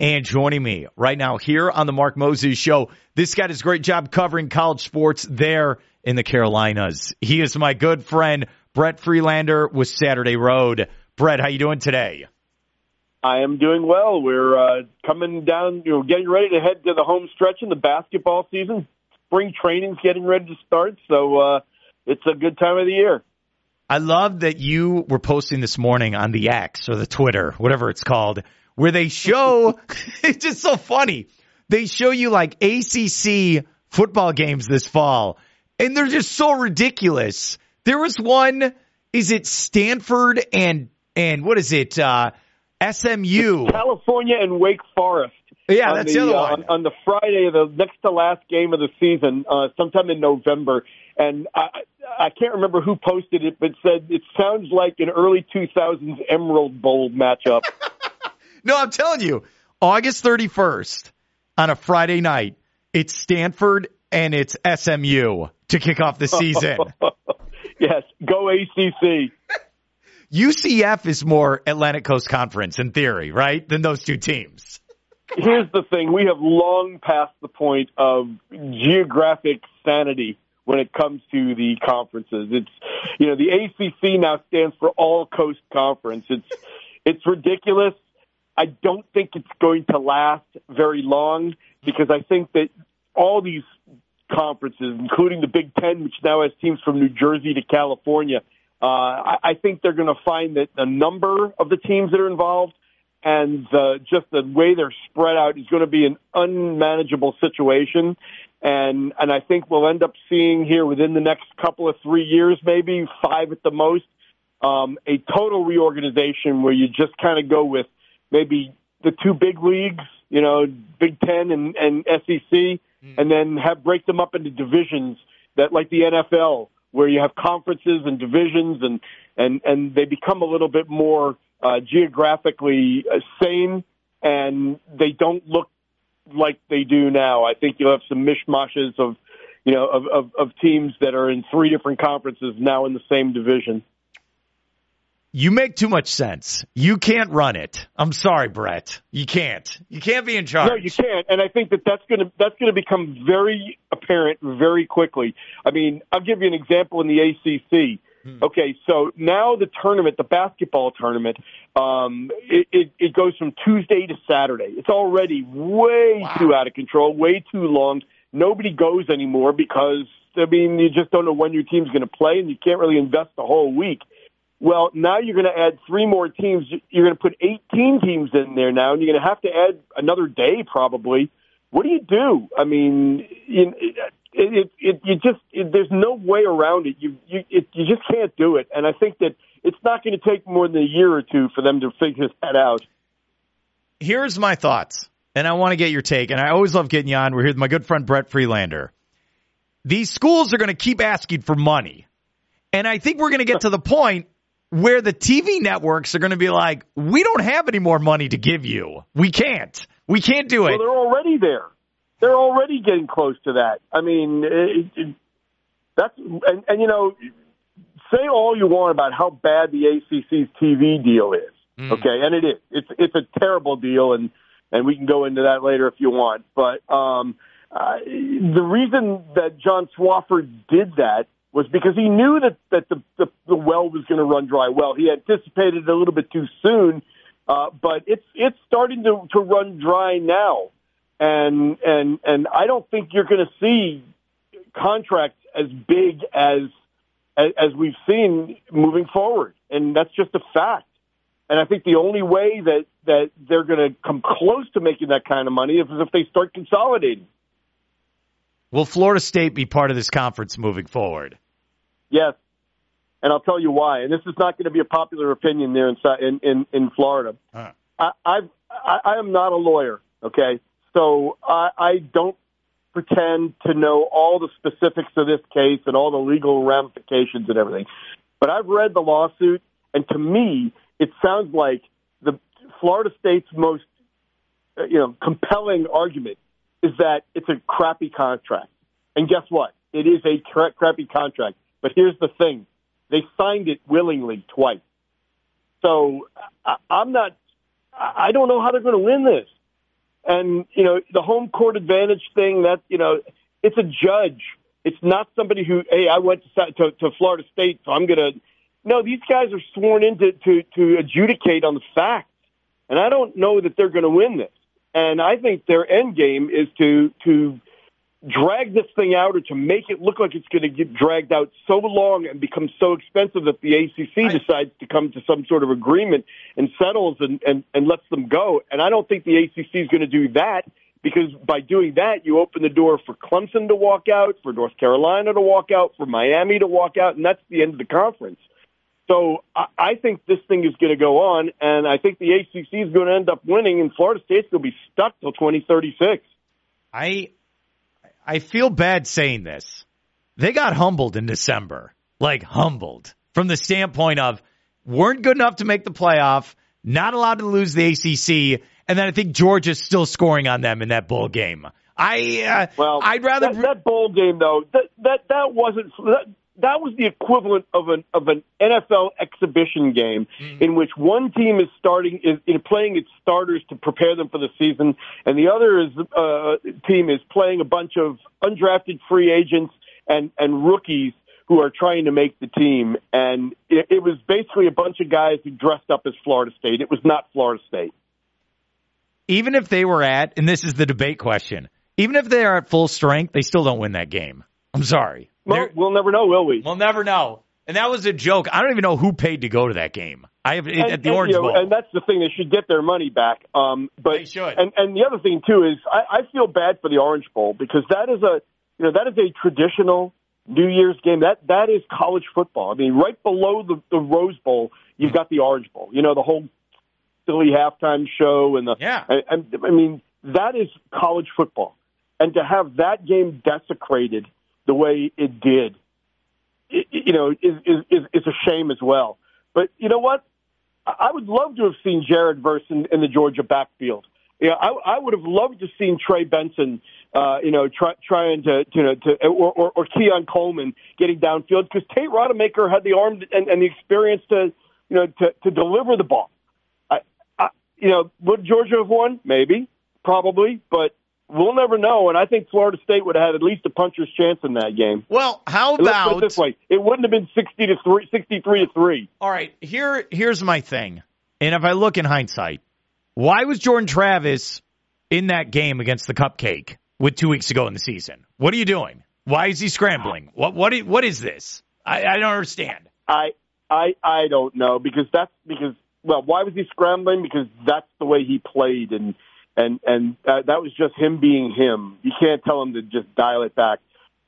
And joining me right now here on the Mark Moses Show, this guy does a great job covering college sports there in the Carolinas. He is my good friend Brett Friedlander with Saturday Road. Brett, how you doing today? I am doing well. We're uh, coming down, you know, getting ready to head to the home stretch in the basketball season. Spring training's getting ready to start, so uh, it's a good time of the year. I love that you were posting this morning on the X or the Twitter, whatever it's called, where they show it's just so funny. They show you like ACC football games this fall, and they're just so ridiculous. There was one, is it Stanford and and what is it? Uh, SMU, California, and Wake Forest. Yeah, that's the, the other uh, one. on, the Friday, the next to last game of the season, uh, sometime in November. And I, I can't remember who posted it, but said it sounds like an early 2000s Emerald Bowl matchup. No, I'm telling you, August 31st on a Friday night, it's Stanford and it's SMU to kick off the season. yes, go ACC. UCF is more Atlantic Coast Conference in theory, right? Than those two teams. Here's the thing: we have long passed the point of geographic sanity when it comes to the conferences. It's you know the ACC now stands for All Coast Conference. It's it's ridiculous. I don't think it's going to last very long because I think that all these conferences, including the Big Ten, which now has teams from New Jersey to California, uh, I, I think they're going to find that the number of the teams that are involved and uh, just the way they're spread out is going to be an unmanageable situation. And and I think we'll end up seeing here within the next couple of three years, maybe five at the most, um, a total reorganization where you just kind of go with maybe the two big leagues, you know, Big Ten and, and SEC, and then have break them up into divisions that like the NFL, where you have conferences and divisions, and and and they become a little bit more uh, geographically uh, sane, and they don't look like they do now. I think you'll have some mishmashes of, you know, of, of, of teams that are in three different conferences now in the same division. You make too much sense. You can't run it. I'm sorry, Brett. You can't. You can't be in charge. No, you can't, and I think that that's going to that's going to become very apparent very quickly. I mean, I'll give you an example in the ACC. Okay, so now the tournament, the basketball tournament, um, it, it, it goes from Tuesday to Saturday. It's already way Wow. too out of control, way too long. Nobody goes anymore because I mean you just don't know when your team's going to play, and you can't really invest the whole week. Well, now you're going to add three more teams. You're going to put 18 teams in there now, and you're going to have to add another day probably. What do you do? I mean, you, it, it, it, you just it, there's no way around it. You you it, you just can't do it. And I think that it's not going to take more than a year or two for them to figure that out. Here's my thoughts, and I want to get your take. And I always love getting you on. We're here with my good friend Brett Friedlander. These schools are going to keep asking for money, and I think we're going to get to the point where the TV networks are going to be like, "We don't have any more money to give you. We can't. We can't do it." Well, they're already there. They're already getting close to that. I mean, it, it, that's and, and you know, say all you want about how bad the ACC's TV deal is. Okay, and it is. It's it's a terrible deal, and and we can go into that later if you want. But um, uh, the reason that John Swofford did that was because he knew that that the the, the well was going to run dry. Well, he anticipated it a little bit too soon, uh, but it's it's starting to to run dry now, and and and I don't think you're going to see contracts as big as as, as we've seen moving forward, and that's just a fact. And I think the only way that that they're going to come close to making that kind of money is if they start consolidating. Will Florida State be part of this conference moving forward? Yes, and I'll tell you why. And this is not going to be a popular opinion there in in in, Florida. Huh. I, I've, I I am not a lawyer, okay, so I, I don't pretend to know all the specifics of this case and all the legal ramifications and everything. But I've read the lawsuit, and to me, it sounds like the Florida State's most uh, you know compelling argument is that it's a crappy contract. And guess what? It is a cra- crappy contract. But here's the thing: they signed it willingly twice. So I, I'm not. I don't know how they're going to win this. And you know, the home court advantage thing that you know, it's a judge. It's not somebody who, hey, I went to to, to Florida State, so I'm gonna. No, these guys are sworn in to, to to adjudicate on the facts, and I don't know that they're going to win this. And I think their end game is to to drag this thing out or to make it look like it's going to get dragged out so long and become so expensive that the ACC I, decides to come to some sort of agreement and settles and, and, and lets them go. And I don't think the ACC is going to do that because by doing that, you open the door for Clemson to walk out, for North Carolina to walk out, for Miami to walk out, and that's the end of the conference. So I, I think this thing is going to go on, and I think the ACC is going to end up winning, and Florida State's going to be stuck till 2036. I I feel bad saying this. They got humbled in December, like humbled from the standpoint of weren't good enough to make the playoff, not allowed to lose the ACC, and then I think Georgia's still scoring on them in that bowl game. I uh, well, I'd rather that, that bowl game though that that that wasn't that, that was the equivalent of an of an NFL exhibition game mm-hmm. in which one team is starting is, is playing its starters to prepare them for the season, and the other is uh, team is playing a bunch of undrafted free agents and and rookies who are trying to make the team. And it, it was basically a bunch of guys who dressed up as Florida State. It was not Florida State. Even if they were at, and this is the debate question, even if they are at full strength, they still don't win that game. I'm sorry. Well, we'll never know, will we? We'll never know. And that was a joke. I don't even know who paid to go to that game. I have and, at the Orange you know, Bowl, and that's the thing. They should get their money back. Um, but they should. And and the other thing too is I, I feel bad for the Orange Bowl because that is a you know that is a traditional New Year's game. That that is college football. I mean, right below the, the Rose Bowl, you've got the Orange Bowl. You know, the whole silly halftime show and the yeah. And, and I mean, that is college football, and to have that game desecrated the way it did, it, you know, is, is, is a shame as well. But you know what? I would love to have seen Jared Verse in, in the Georgia backfield. Yeah, I, I would have loved to have seen Trey Benson, uh, you know, try, trying to, you know, to or, or, or Keon Coleman getting downfield because Tate Rodemaker had the arm and, and the experience to, you know, to, to deliver the ball. I, I, you know, would Georgia have won? Maybe, probably, but we'll never know. And I think Florida State would have had at least a puncher's chance in that game. Well, how about it this way? It wouldn't have been sixty to three, 63 to three. All right, here here's my thing. And if I look in hindsight, why was Jordan Travis in that game against the Cupcake with two weeks ago in the season? What are you doing? Why is he scrambling? What what what is this? I, I don't understand. I I I don't know because that's because well, why was he scrambling? Because that's the way he played and and and that, that was just him being him. You can't tell him to just dial it back.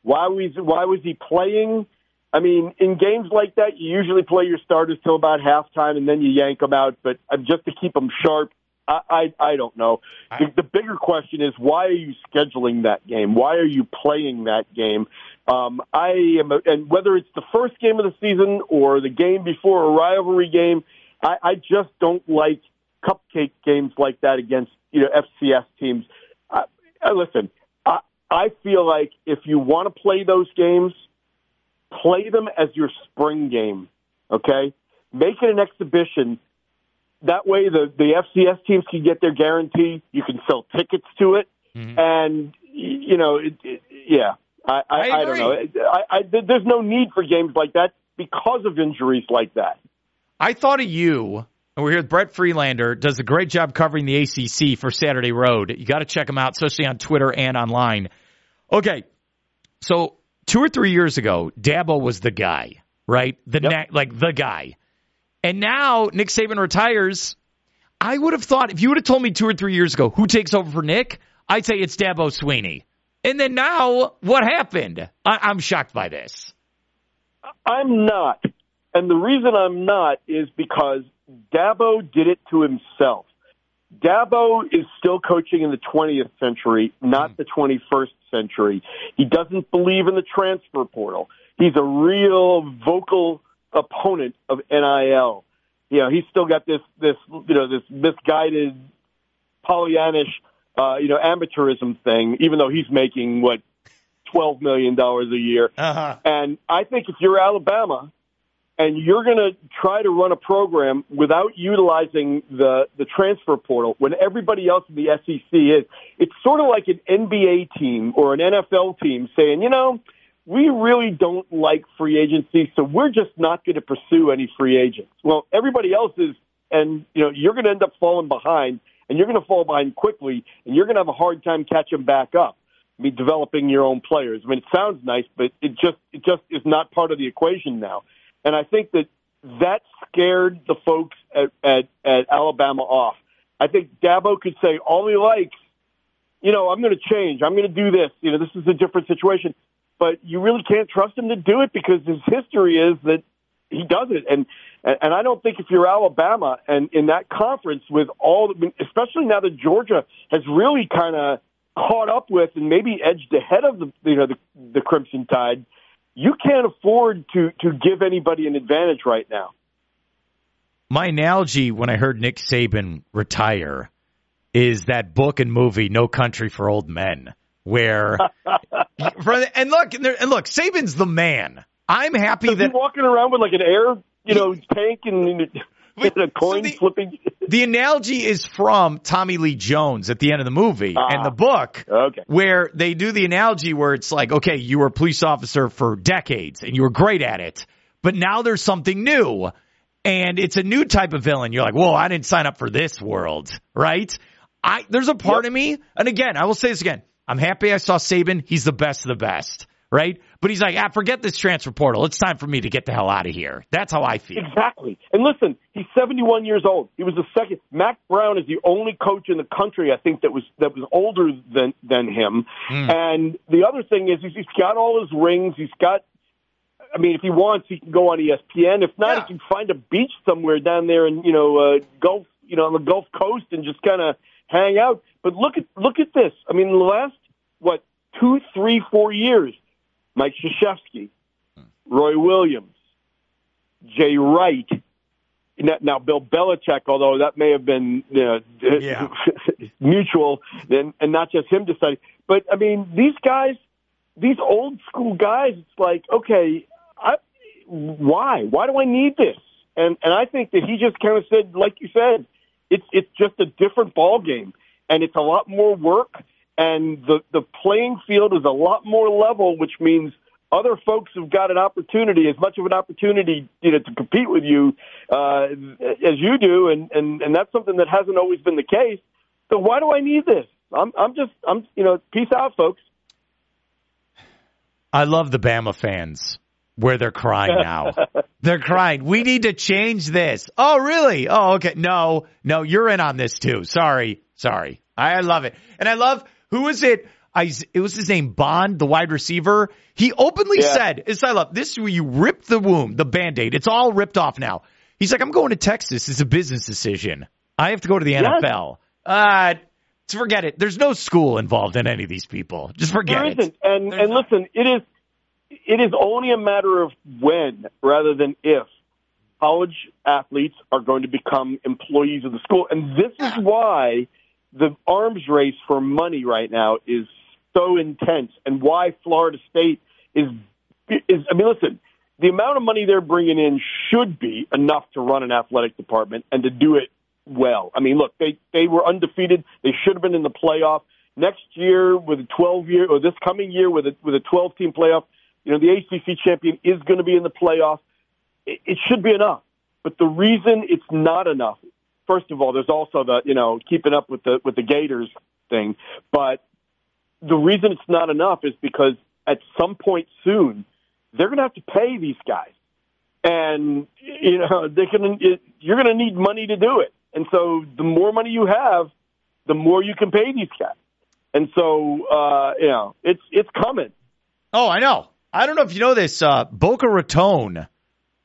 Why was why was he playing? I mean, in games like that, you usually play your starters till about halftime, and then you yank them out. But uh, just to keep them sharp, I I, I don't know. The, the bigger question is why are you scheduling that game? Why are you playing that game? Um, I am, and whether it's the first game of the season or the game before a rivalry game, I, I just don't like cupcake games like that against you know FCS teams. Uh, listen, I, I feel like if you want to play those games, play them as your spring game. Okay, make it an exhibition. That way, the the FCS teams can get their guarantee. You can sell tickets to it, mm-hmm. and you know, it, it, yeah. I, I, I, I don't know. I, I, there's no need for games like that because of injuries like that. I thought of you and we're here with Brett Friedlander, does a great job covering the ACC for Saturday Road. You got to check him out, especially on Twitter and online. Okay, so two or three years ago, Dabo was the guy, right? The yep. na- like the guy, and now Nick Saban retires. I would have thought if you would have told me two or three years ago who takes over for Nick, I'd say it's Dabo Swinney. And then now, what happened? I- I'm shocked by this. I'm not. And the reason I'm not is because Dabo did it to himself. Dabo is still coaching in the 20th century, not the 21st century. He doesn't believe in the transfer portal. He's a real vocal opponent of NIL. You know, he's still got this, this, you know, this misguided Pollyannish, uh, you know, amateurism thing, even though he's making what, $12 million a year. Uh-huh. And I think if you're Alabama and you're going to try to run a program without utilizing the the transfer portal when everybody else in the SEC is. It's sort of like an NBA team or an NFL team saying, you know, we really don't like free agency, so we're just not going to pursue any free agents. Well, everybody else is, and you know, you're going to end up falling behind, and you're going to fall behind quickly, and you're going to have a hard time catching back up. I mean, developing your own players. I mean, it sounds nice, but it just it just is not part of the equation now. And I think that that scared the folks at, at, at Alabama off. I think Dabo could say all he likes, you know, I'm going to change. I'm going to do this. You know, this is a different situation. But you really can't trust him to do it because his history is that he does it. And and I don't think if you're Alabama and in that conference with all, especially now that Georgia has really kind of caught up with and maybe edged ahead of the you know the, the Crimson Tide you can't afford to to give anybody an advantage right now. My analogy when I heard Nick Saban retire is that book and movie No Country for Old Men, where and look and look Saban's the man. I'm happy so that walking around with like an air you know tank and a coin so the, flipping. the analogy is from Tommy Lee Jones at the end of the movie ah, and the book, okay. where they do the analogy where it's like, okay, you were a police officer for decades and you were great at it, but now there's something new. And it's a new type of villain. You're like, whoa, I didn't sign up for this world, right? I there's a part yep. of me, and again, I will say this again. I'm happy I saw Saban. He's the best of the best right? But he's like, ah, forget this transfer portal. It's time for me to get the hell out of here. That's how I feel. Exactly. And listen, he's 71 years old. He was the second. Mack Brown is the only coach in the country, I think, that was that was older than than him. Mm. And the other thing is, he's, he's got all his rings. He's got. I mean, if he wants, he can go on ESPN. If not, yeah. he can find a beach somewhere down there in you know uh, Gulf, you know, on the Gulf Coast, and just kind of hang out. But look at look at this. I mean, the last what two, three, four years, Mike Krzyzewski, Roy Williams, Jay Wright. Now, Bill Belichick, although that may have been uh, you know, yeah. mutual and, and not just him deciding. But, I mean, these guys, these old school guys, it's like, okay, I, why? Why do I need this? And and I think that he just kind of said, like you said, it's it's just a different ball game, and it's a lot more work and the the playing field is a lot more level, which means other folks have got an opportunity, as much of an opportunity, you know, to compete with you uh, as you do, and and and that's something that hasn't always been the case. So why do I need this? I'm I'm just I'm you know, peace out, folks. I love the Bama fans where they're crying now. they're crying. We need to change this. Oh, really? Oh, okay. No, no, you're in on this too. Sorry, sorry. I love it, and I love who is it? I, it was his name, Bond, the wide receiver. He openly yeah. said, love this is where you rip the womb, the band-aid. It's all ripped off now. He's like, I'm going to Texas. It's a business decision. I have to go to the yes. NFL. Uh, forget it. There's no school involved in any of these people. Just forget there isn't. it. And, and listen, it is, it is only a matter of when rather than if college athletes are going to become employees of the school. And this is why – the arms race for money right now is so intense, and why Florida State is is. I mean, listen, the amount of money they're bringing in should be enough to run an athletic department and to do it well. I mean, look, they they were undefeated. They should have been in the playoff next year with a 12 year or this coming year with a with a 12 team playoff. You know, the ACC champion is going to be in the playoff. It, it should be enough. But the reason it's not enough first of all, there's also the you know keeping up with the with the Gators thing, but the reason it's not enough is because at some point soon they're going to have to pay these guys, and you know they're going to you're going to need money to do it, and so the more money you have, the more you can pay these guys, and so uh, you know it's it's coming. Oh, I know. I don't know if you know this. Uh, Boca Raton,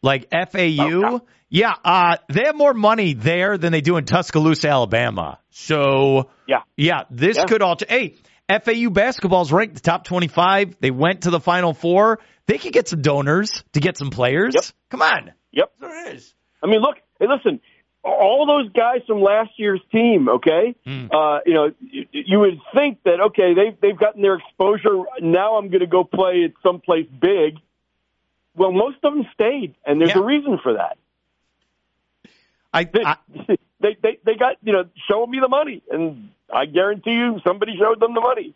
like FAU. Oh, yeah, uh, they have more money there than they do in Tuscaloosa, Alabama. So, yeah, yeah, this yeah. could all. Hey, FAU basketball is ranked the top twenty-five. They went to the Final Four. They could get some donors to get some players. Yep. Come on. Yep, there is. I mean, look. Hey, listen. All those guys from last year's team, okay? Mm. Uh, you know, you, you would think that okay, they've they've gotten their exposure. Now I'm going to go play at someplace big well, most of them stayed, and there's Yeah. a reason for that. I, They, I they, they, they got you know, show me the money, and I guarantee you, somebody showed them the money.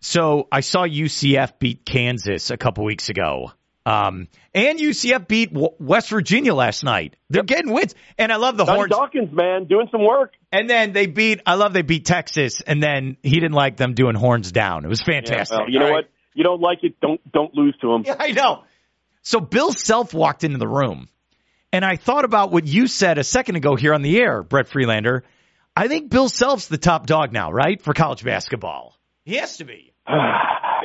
so I saw UCF beat Kansas a couple weeks ago. Um, and UCF beat w- West Virginia last night. They're getting wins, and I love the Johnny horns. Dawkins, man, doing some work. And then they beat. I love they beat Texas, and then he didn't like them doing horns down. It was Yeah, fantastic. well, you know right. what? You don't like it, don't don't lose to him. Yeah, I know. So Bill Self walked into the room, and I thought about what you said a second ago here on the air, Brett Friedlander. I think Bill Self's the top dog now, right, for college basketball. He has to be.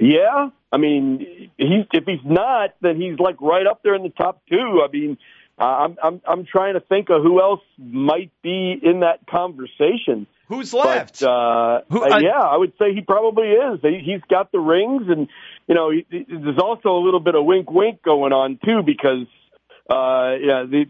Yeah, I mean, he's if he's not, then he's like right up there in the top two. I mean, uh, I'm I'm I'm trying to think of who else might be in that conversation. Who's left? But uh, Who- uh, I- yeah, I would say he probably is. He, he's got the rings, and you know, he, he- there's also a little bit of wink, wink going on too, because uh, yeah, the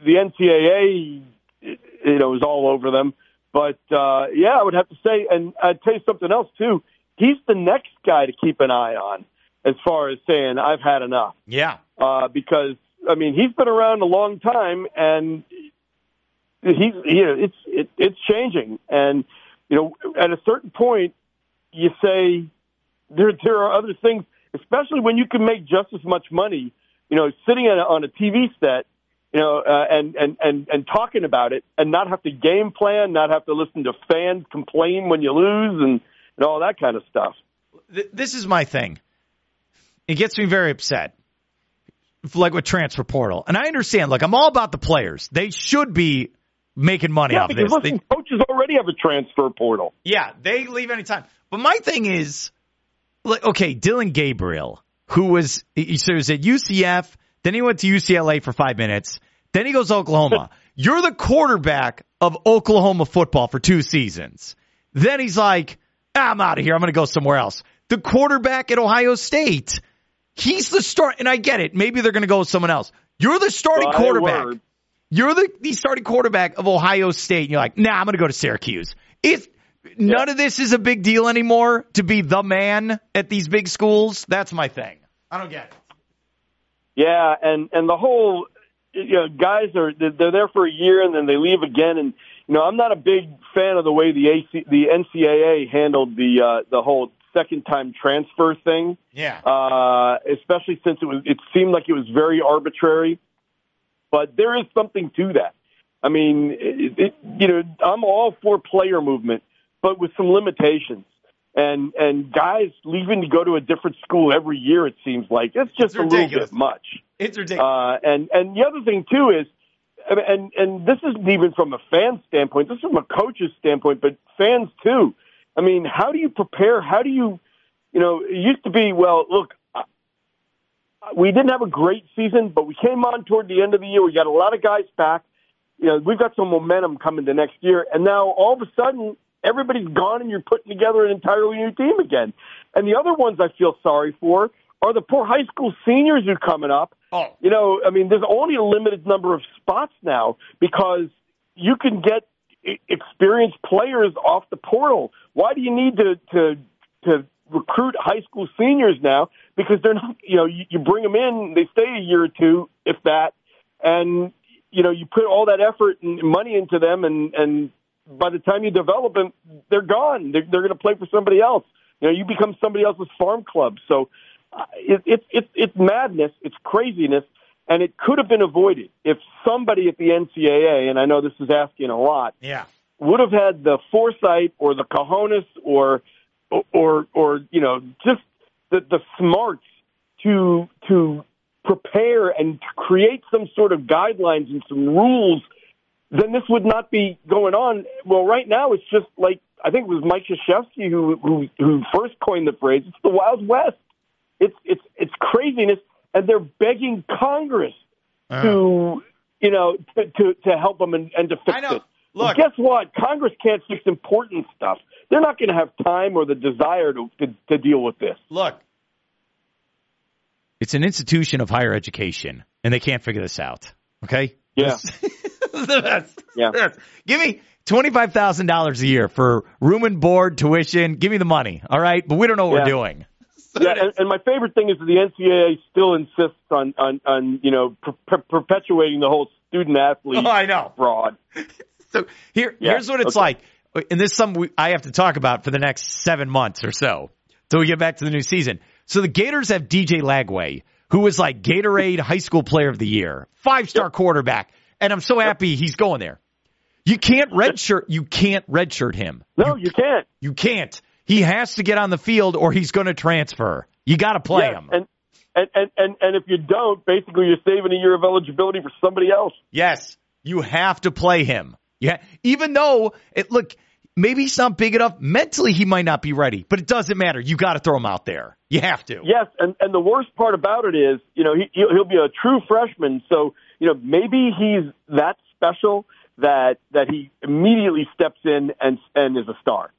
the NCAA, you know, is all over them. But uh, yeah, I would have to say, and I'd tell you something else too. He's the next guy to keep an eye on, as far as saying I've had enough yeah. uh, because I mean he's been around a long time and he's you know it's it, it's changing and you know at a certain point you say there there are other things especially when you can make just as much money you know sitting on a, on a TV set you know uh, and and and and talking about it and not have to game plan not have to listen to fans complain when you lose and and all that kind of stuff this is my thing. It gets me very upset. Like with transfer portal, and I understand. Look, I'm all about the players. They should be making money yeah off this. They- coaches already have a transfer portal Yeah, they leave anytime. But my thing is, like, okay, Dillon Gabriel, who was he so he was at UCF, then he went to UCLA for five minutes, then he goes to Oklahoma. You're the quarterback of Oklahoma football for two seasons. Then he's like, "Ah, I'm out of here. I'm going to go somewhere else. The quarterback at Ohio State, he's the start, and I get it. Maybe they're going to go with someone else. You're the starting quarterback. You're the, the starting quarterback of Ohio State, and you're like, nah, I'm going to go to Syracuse. It's none of this is a big deal anymore to be the man at these big schools. That's my thing. I don't get it. Yeah, and and the whole you know guys are they're they're there for a year and then they leave again and you know I'm not a big fan of the way the AC the NCAA handled the uh the whole second time transfer thing Yeah. uh especially since it was it seemed like it was very arbitrary but there is something to that I mean it, it, you know I'm all for player movement but with some limitations and and guys leaving to go to a different school every year it seems like it's just a little bit much It's ridiculous. uh, and and the other thing too is, and and this isn't even from a fan standpoint. This is from a coach's standpoint, but fans too. I mean, how do you prepare? How do you, you know, it used to be well. Look, we didn't have a great season, but we came on toward the end of the year. We got a lot of guys back. You know, we've got some momentum coming to next year, and now all of a sudden everybody's gone, and you're putting together an entirely new team again. And the other ones I feel sorry for are the poor high school seniors who are coming up oh, you know, I mean, there's only a limited number of spots now because you can get experienced players off the portal. Why do you need to to to recruit high school seniors now? Because they're not, you know, you, you bring them in, they stay a year or two, if that, and you know, you put all that effort and money into them, and and by the time you develop them, they're gone. They're, they're going to play for somebody else. You know, you become somebody else's farm club. So uh, it, it, it, it's madness, it's craziness, and it could have been avoided if somebody at the NCAA, and I know this is asking a lot, yeah. would have had the foresight or the cojones or or or you know just the the smarts to to prepare and to create some sort of guidelines and some rules then this would not be going on. Well right now it's just like i think it was mike Krzyzewski who who who first coined the phrase it's the wild west. It's it's it's craziness and they're begging congress Uh, to you know to to, to help them and, and to fix it Look, guess what? Congress can't fix important stuff. They're not going to have time or the desire to, to to deal with this. look. It's an institution of higher education, and they can't figure this out. Okay. Yeah. This- the best. Yeah. The best. Give me twenty five thousand dollars a year for room and board, tuition. Give me the money. All right, but we don't know what Yeah. we're doing. yeah, and, and, my favorite thing is that the NCAA still insists on on, on you know per- perpetuating the whole student athlete. Oh, I know fraud. So here, yeah, here's what it's okay. like, and this is something we, I have to talk about for the next seven months or so till we get back to the new season. So the Gators have DJ Lagway, who was like Gatorade High School Player of the Year, five star yep. quarterback, and I'm so happy yep. he's going there. You can't redshirt. You can't redshirt him. No, you, you can't. You can't. He has to get on the field or he's going to transfer. You got to play yes, him. And, and, and, and, and if you don't, basically you're saving a year of eligibility for somebody else. Yes. You have to play him. Yeah. Even though it look, maybe he's not big enough. Mentally, he might not be ready, but it doesn't matter. You got to throw him out there. You have to. Yes. And, and the worst part about it is, you know, he, he'll be a true freshman. So, you know, maybe he's that special that, that he immediately steps in and, and is a star.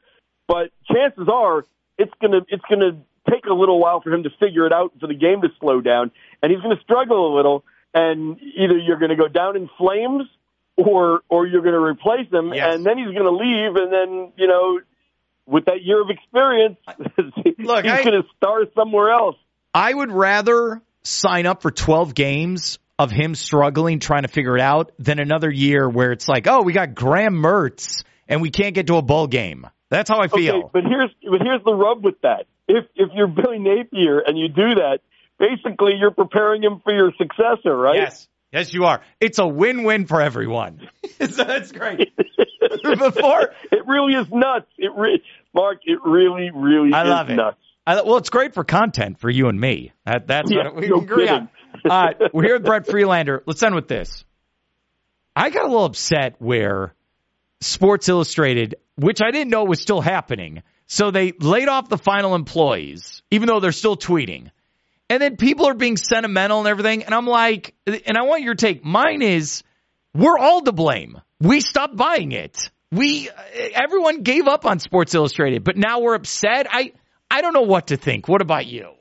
But chances are it's gonna it's gonna take a little while for him to figure it out for the game to slow down, and he's to struggle a little. And either you're to go down in flames, or or you're going to replace him, yes. and then he's going to leave, and then you know, with that year of experience, Look, he's going to start somewhere else. I would rather sign up for 12 games of him struggling trying to figure it out than another year where it's like, oh, we got Graham Mertz and we can't get to a bowl game. That's how I feel. Okay, but here's but here's the rub with that. If if you're Billy Napier and you do that, basically you're preparing him for your successor, right? Yes. Yes, you are. It's a win-win for everyone. so that's great. Before it really is nuts. It re- Mark, it really, really I love it. nuts. I, well, it's great for content for you and me. That, that's yeah, what we no agree kidding. on. Uh, we're here with Brett Friedlander. Let's end with this. I got a little upset where Sports Illustrated which I didn't know was still happening. So they laid off the final employees, even though they're still tweeting. And then people are being sentimental and everything. And I'm like, and I want your take. Mine is, we're all to blame. We stopped buying it. We, everyone gave up on Sports Illustrated, but now we're upset. I, I don't know what to think. What about you?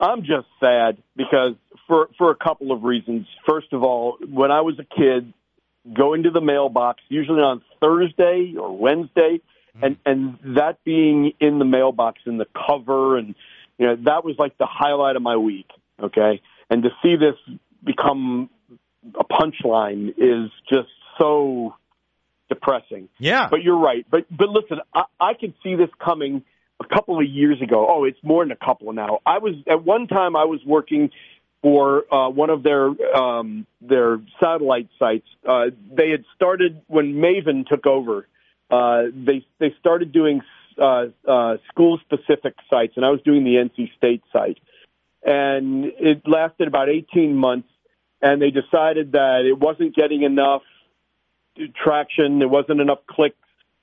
I'm just sad because for, for a couple of reasons. First of all, when I was a kid, going to the mailbox, usually on Thursday or Wednesday, mm-hmm. and and that being in the mailbox in the cover, and you know that was like the highlight of my week. Okay, and to see this become a punchline is just so depressing. Yeah, but you're right. But but listen, I, I could see this coming a couple of years ago. Oh, it's more than a couple now. I was at one time I was working for uh, one of their um, their satellite sites. Uh, they had started when Maven took over. Uh, they they started doing uh, uh, school specific sites, and I was doing the NC State site, and it lasted about 18 months. And they decided that it wasn't getting enough traction, there wasn't enough clicks,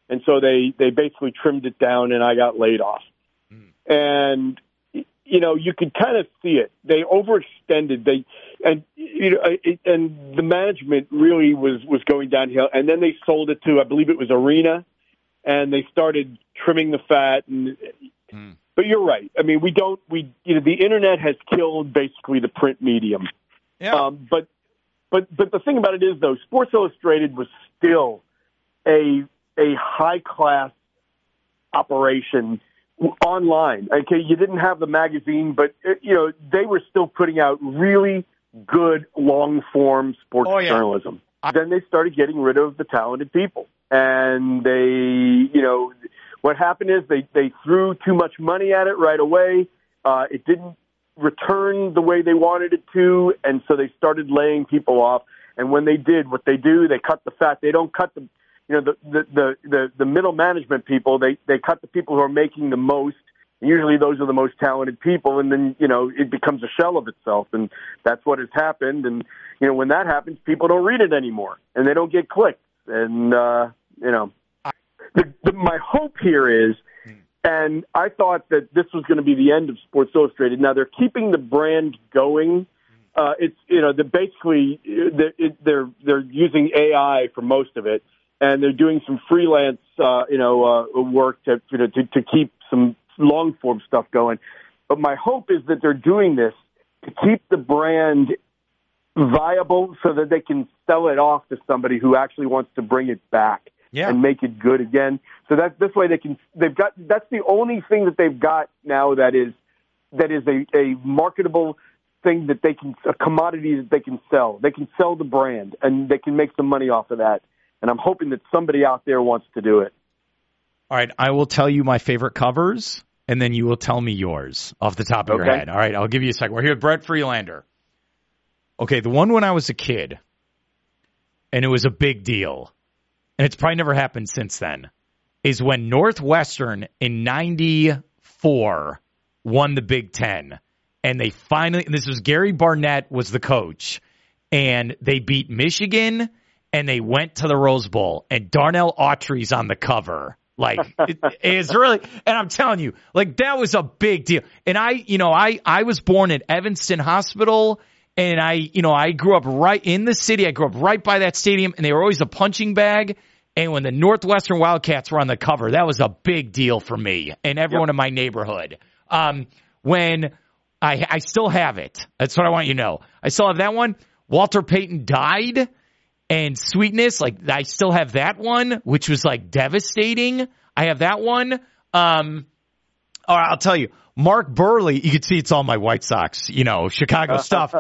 and so they they basically trimmed it down, and I got laid off. Mm. And you know, you could kind of see it. They overextended. They and you know, it, and the management really was was going downhill. And then they sold it to, I believe it was Arena, and they started trimming the fat. And hmm. but you're right. I mean, we don't. We you know, the internet has killed basically the print medium. Yeah. Um, but but but the thing about it is though, Sports Illustrated was still a a high class operation online. Okay, you didn't have the magazine, but uh, you know they were still putting out really good long form sports oh, yeah. journalism. I- then they started getting rid of the talented people, and they, you know, what happened is they they threw too much money at it right away. Uh, it didn't return the way they wanted it to, and so they started laying people off. And when they did, what they do, they cut the fat. They don't cut the you know, the, the, the, the, the middle management people, they, they cut the people who are making the most. Usually those are the most talented people. And then, you know, it becomes a shell of itself. And that's what has happened. And, you know, when that happens, people don't read it anymore and they don't get clicks. And, uh, you know, the, the, my hope here is, and I thought that this was going to be the end of Sports Illustrated. Now they're keeping the brand going. Uh, it's you know, they're basically they're, they're they're using AI for most of it and they're doing some freelance, uh, you know, uh, work to, to to to keep some long form stuff going. But my hope is that they're doing this to keep the brand viable, so that they can sell it off to somebody who actually wants to bring it back yeah. and make it good again. So that this way they can they've got that's the only thing that they've got now that is that is a, a marketable thing that they can a commodity that they can sell. They can sell the brand and they can make some money off of that. And I'm hoping that somebody out there wants to do it. All right, I will tell you my favorite covers, and then you will tell me yours off the top of Okay. your head. All right, I'll give you a second. We're here with Brett Friedlander. Okay, the one when I was a kid, and it was a big deal, and it's probably never happened since then, is when Northwestern in 94 won the Big Ten. And they finally, and this was Gary Barnett was the coach, and they beat Michigan and they went to the Rose Bowl, and Darnell Autry's on the cover. Like it, it's really, and I'm telling you, like that was a big deal. And I, you know, I I was born at Evanston Hospital, and I, you know, I grew up right in the city. I grew up right by that stadium, and they were always a punching bag. And when the Northwestern Wildcats were on the cover, that was a big deal for me and everyone in my neighborhood. Um, when I I still have it. That's what I want you to know. I still have that one. Walter Payton died and sweetness like i still have that one which was like devastating i have that one um all right, i'll tell you mark Buehrle you can see it's all my white sox you know chicago stuff.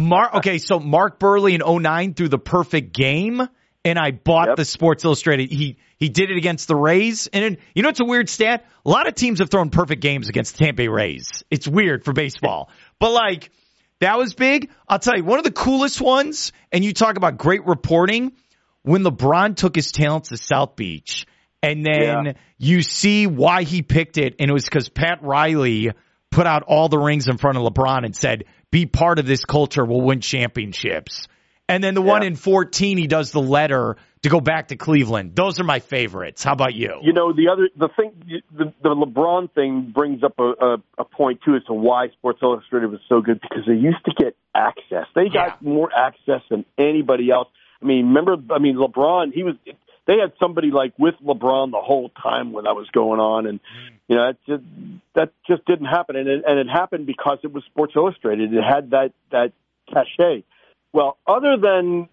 Mark okay so mark Buehrle in 09 threw the perfect game and i bought Yep. the sports illustrated. He he did it against the rays and it, you know it's a weird stat? A lot of teams have thrown perfect games against the tampa bay rays. It's weird for baseball. But like that was big. I'll tell you, one of the coolest ones, and you talk about great reporting, when LeBron took his talents to South Beach, and then Yeah. you see why he picked it, and it was because Pat Riley put out all the rings in front of LeBron and said, be part of this culture, we'll win championships. And then the one in 14, he does the letter to go back to Cleveland. Those are my favorites. How about you? You know, the other the thing, the, the LeBron thing brings up a, a, a point too as to why Sports Illustrated was so good because they used to get access. They got Yeah. more access than anybody else. I mean, remember? I mean, LeBron. He was. They had somebody like with LeBron the whole time when that was going on, and you know that just that just didn't happen. And it, and it happened because it was Sports Illustrated. It had that that cachet. Well, other than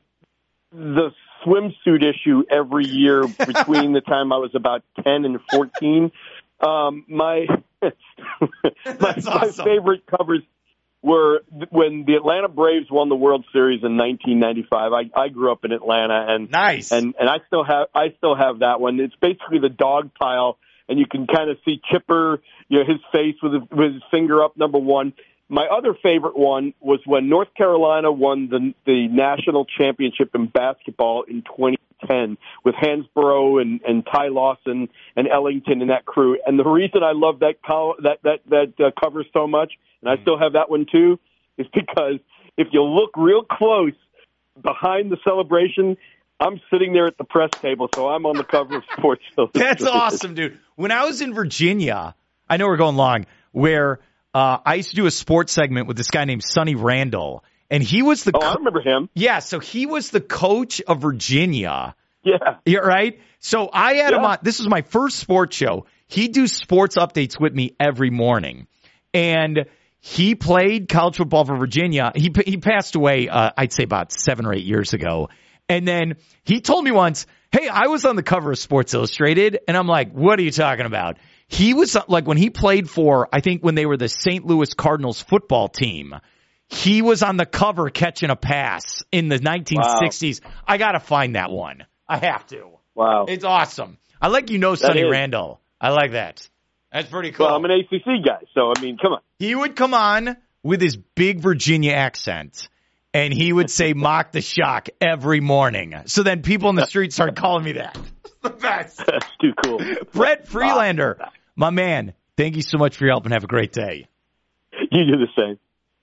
the swimsuit issue every year between the time I was about 10 and 14. Um, my, my, That's my favorite covers were when the Atlanta Braves won the World Series in 1995. I, I grew up in Atlanta and, Nice. and, and I still have, I still have that one. It's basically the dog pile and you can kind of see Chipper, you know, his face with his, with his finger up, number one. My other favorite one was when North Carolina won the the national championship in basketball in 2010 with Hansbrough and and Ty Lawson and Ellington and that crew. And the reason I love that col- that that that uh, cover so much, and I still have that one too, is because if you look real close behind the celebration, I'm sitting there at the press table, so I'm on the cover of Sports Illustrated. That's awesome, dude. When I was in Virginia, I know we're going long, where uh, I used to do a sports segment with this guy named Sonny Randle, and he was the Oh, I co- remember him. yeah, so he was the coach of Virginia. Yeah. Yeah, right. So I had him on. This was my first sports show. He'd do sports updates with me every morning, and he played college football for Virginia. He he passed away, uh, I'd say about seven or eight years ago. And then he told me once, "Hey, I was on the cover of Sports Illustrated," and I'm like, "What are you talking about?" He was like when he played for, I think when they were the St. Louis Cardinals football team. He was on the cover catching a pass in the 1960s. I got to find that one. I have to. Wow. It's awesome. I like you know Sonny is. Randle. I like that. That's pretty cool. Well, I'm an ACC guy, so I mean, come on. he would come on with his big Virginia accent and he would say mock the shock every morning. So then people in the street started calling me that. the best. That's too cool. Brett Friedlander, my man, thank you so much for your help and have a great day. You do the same.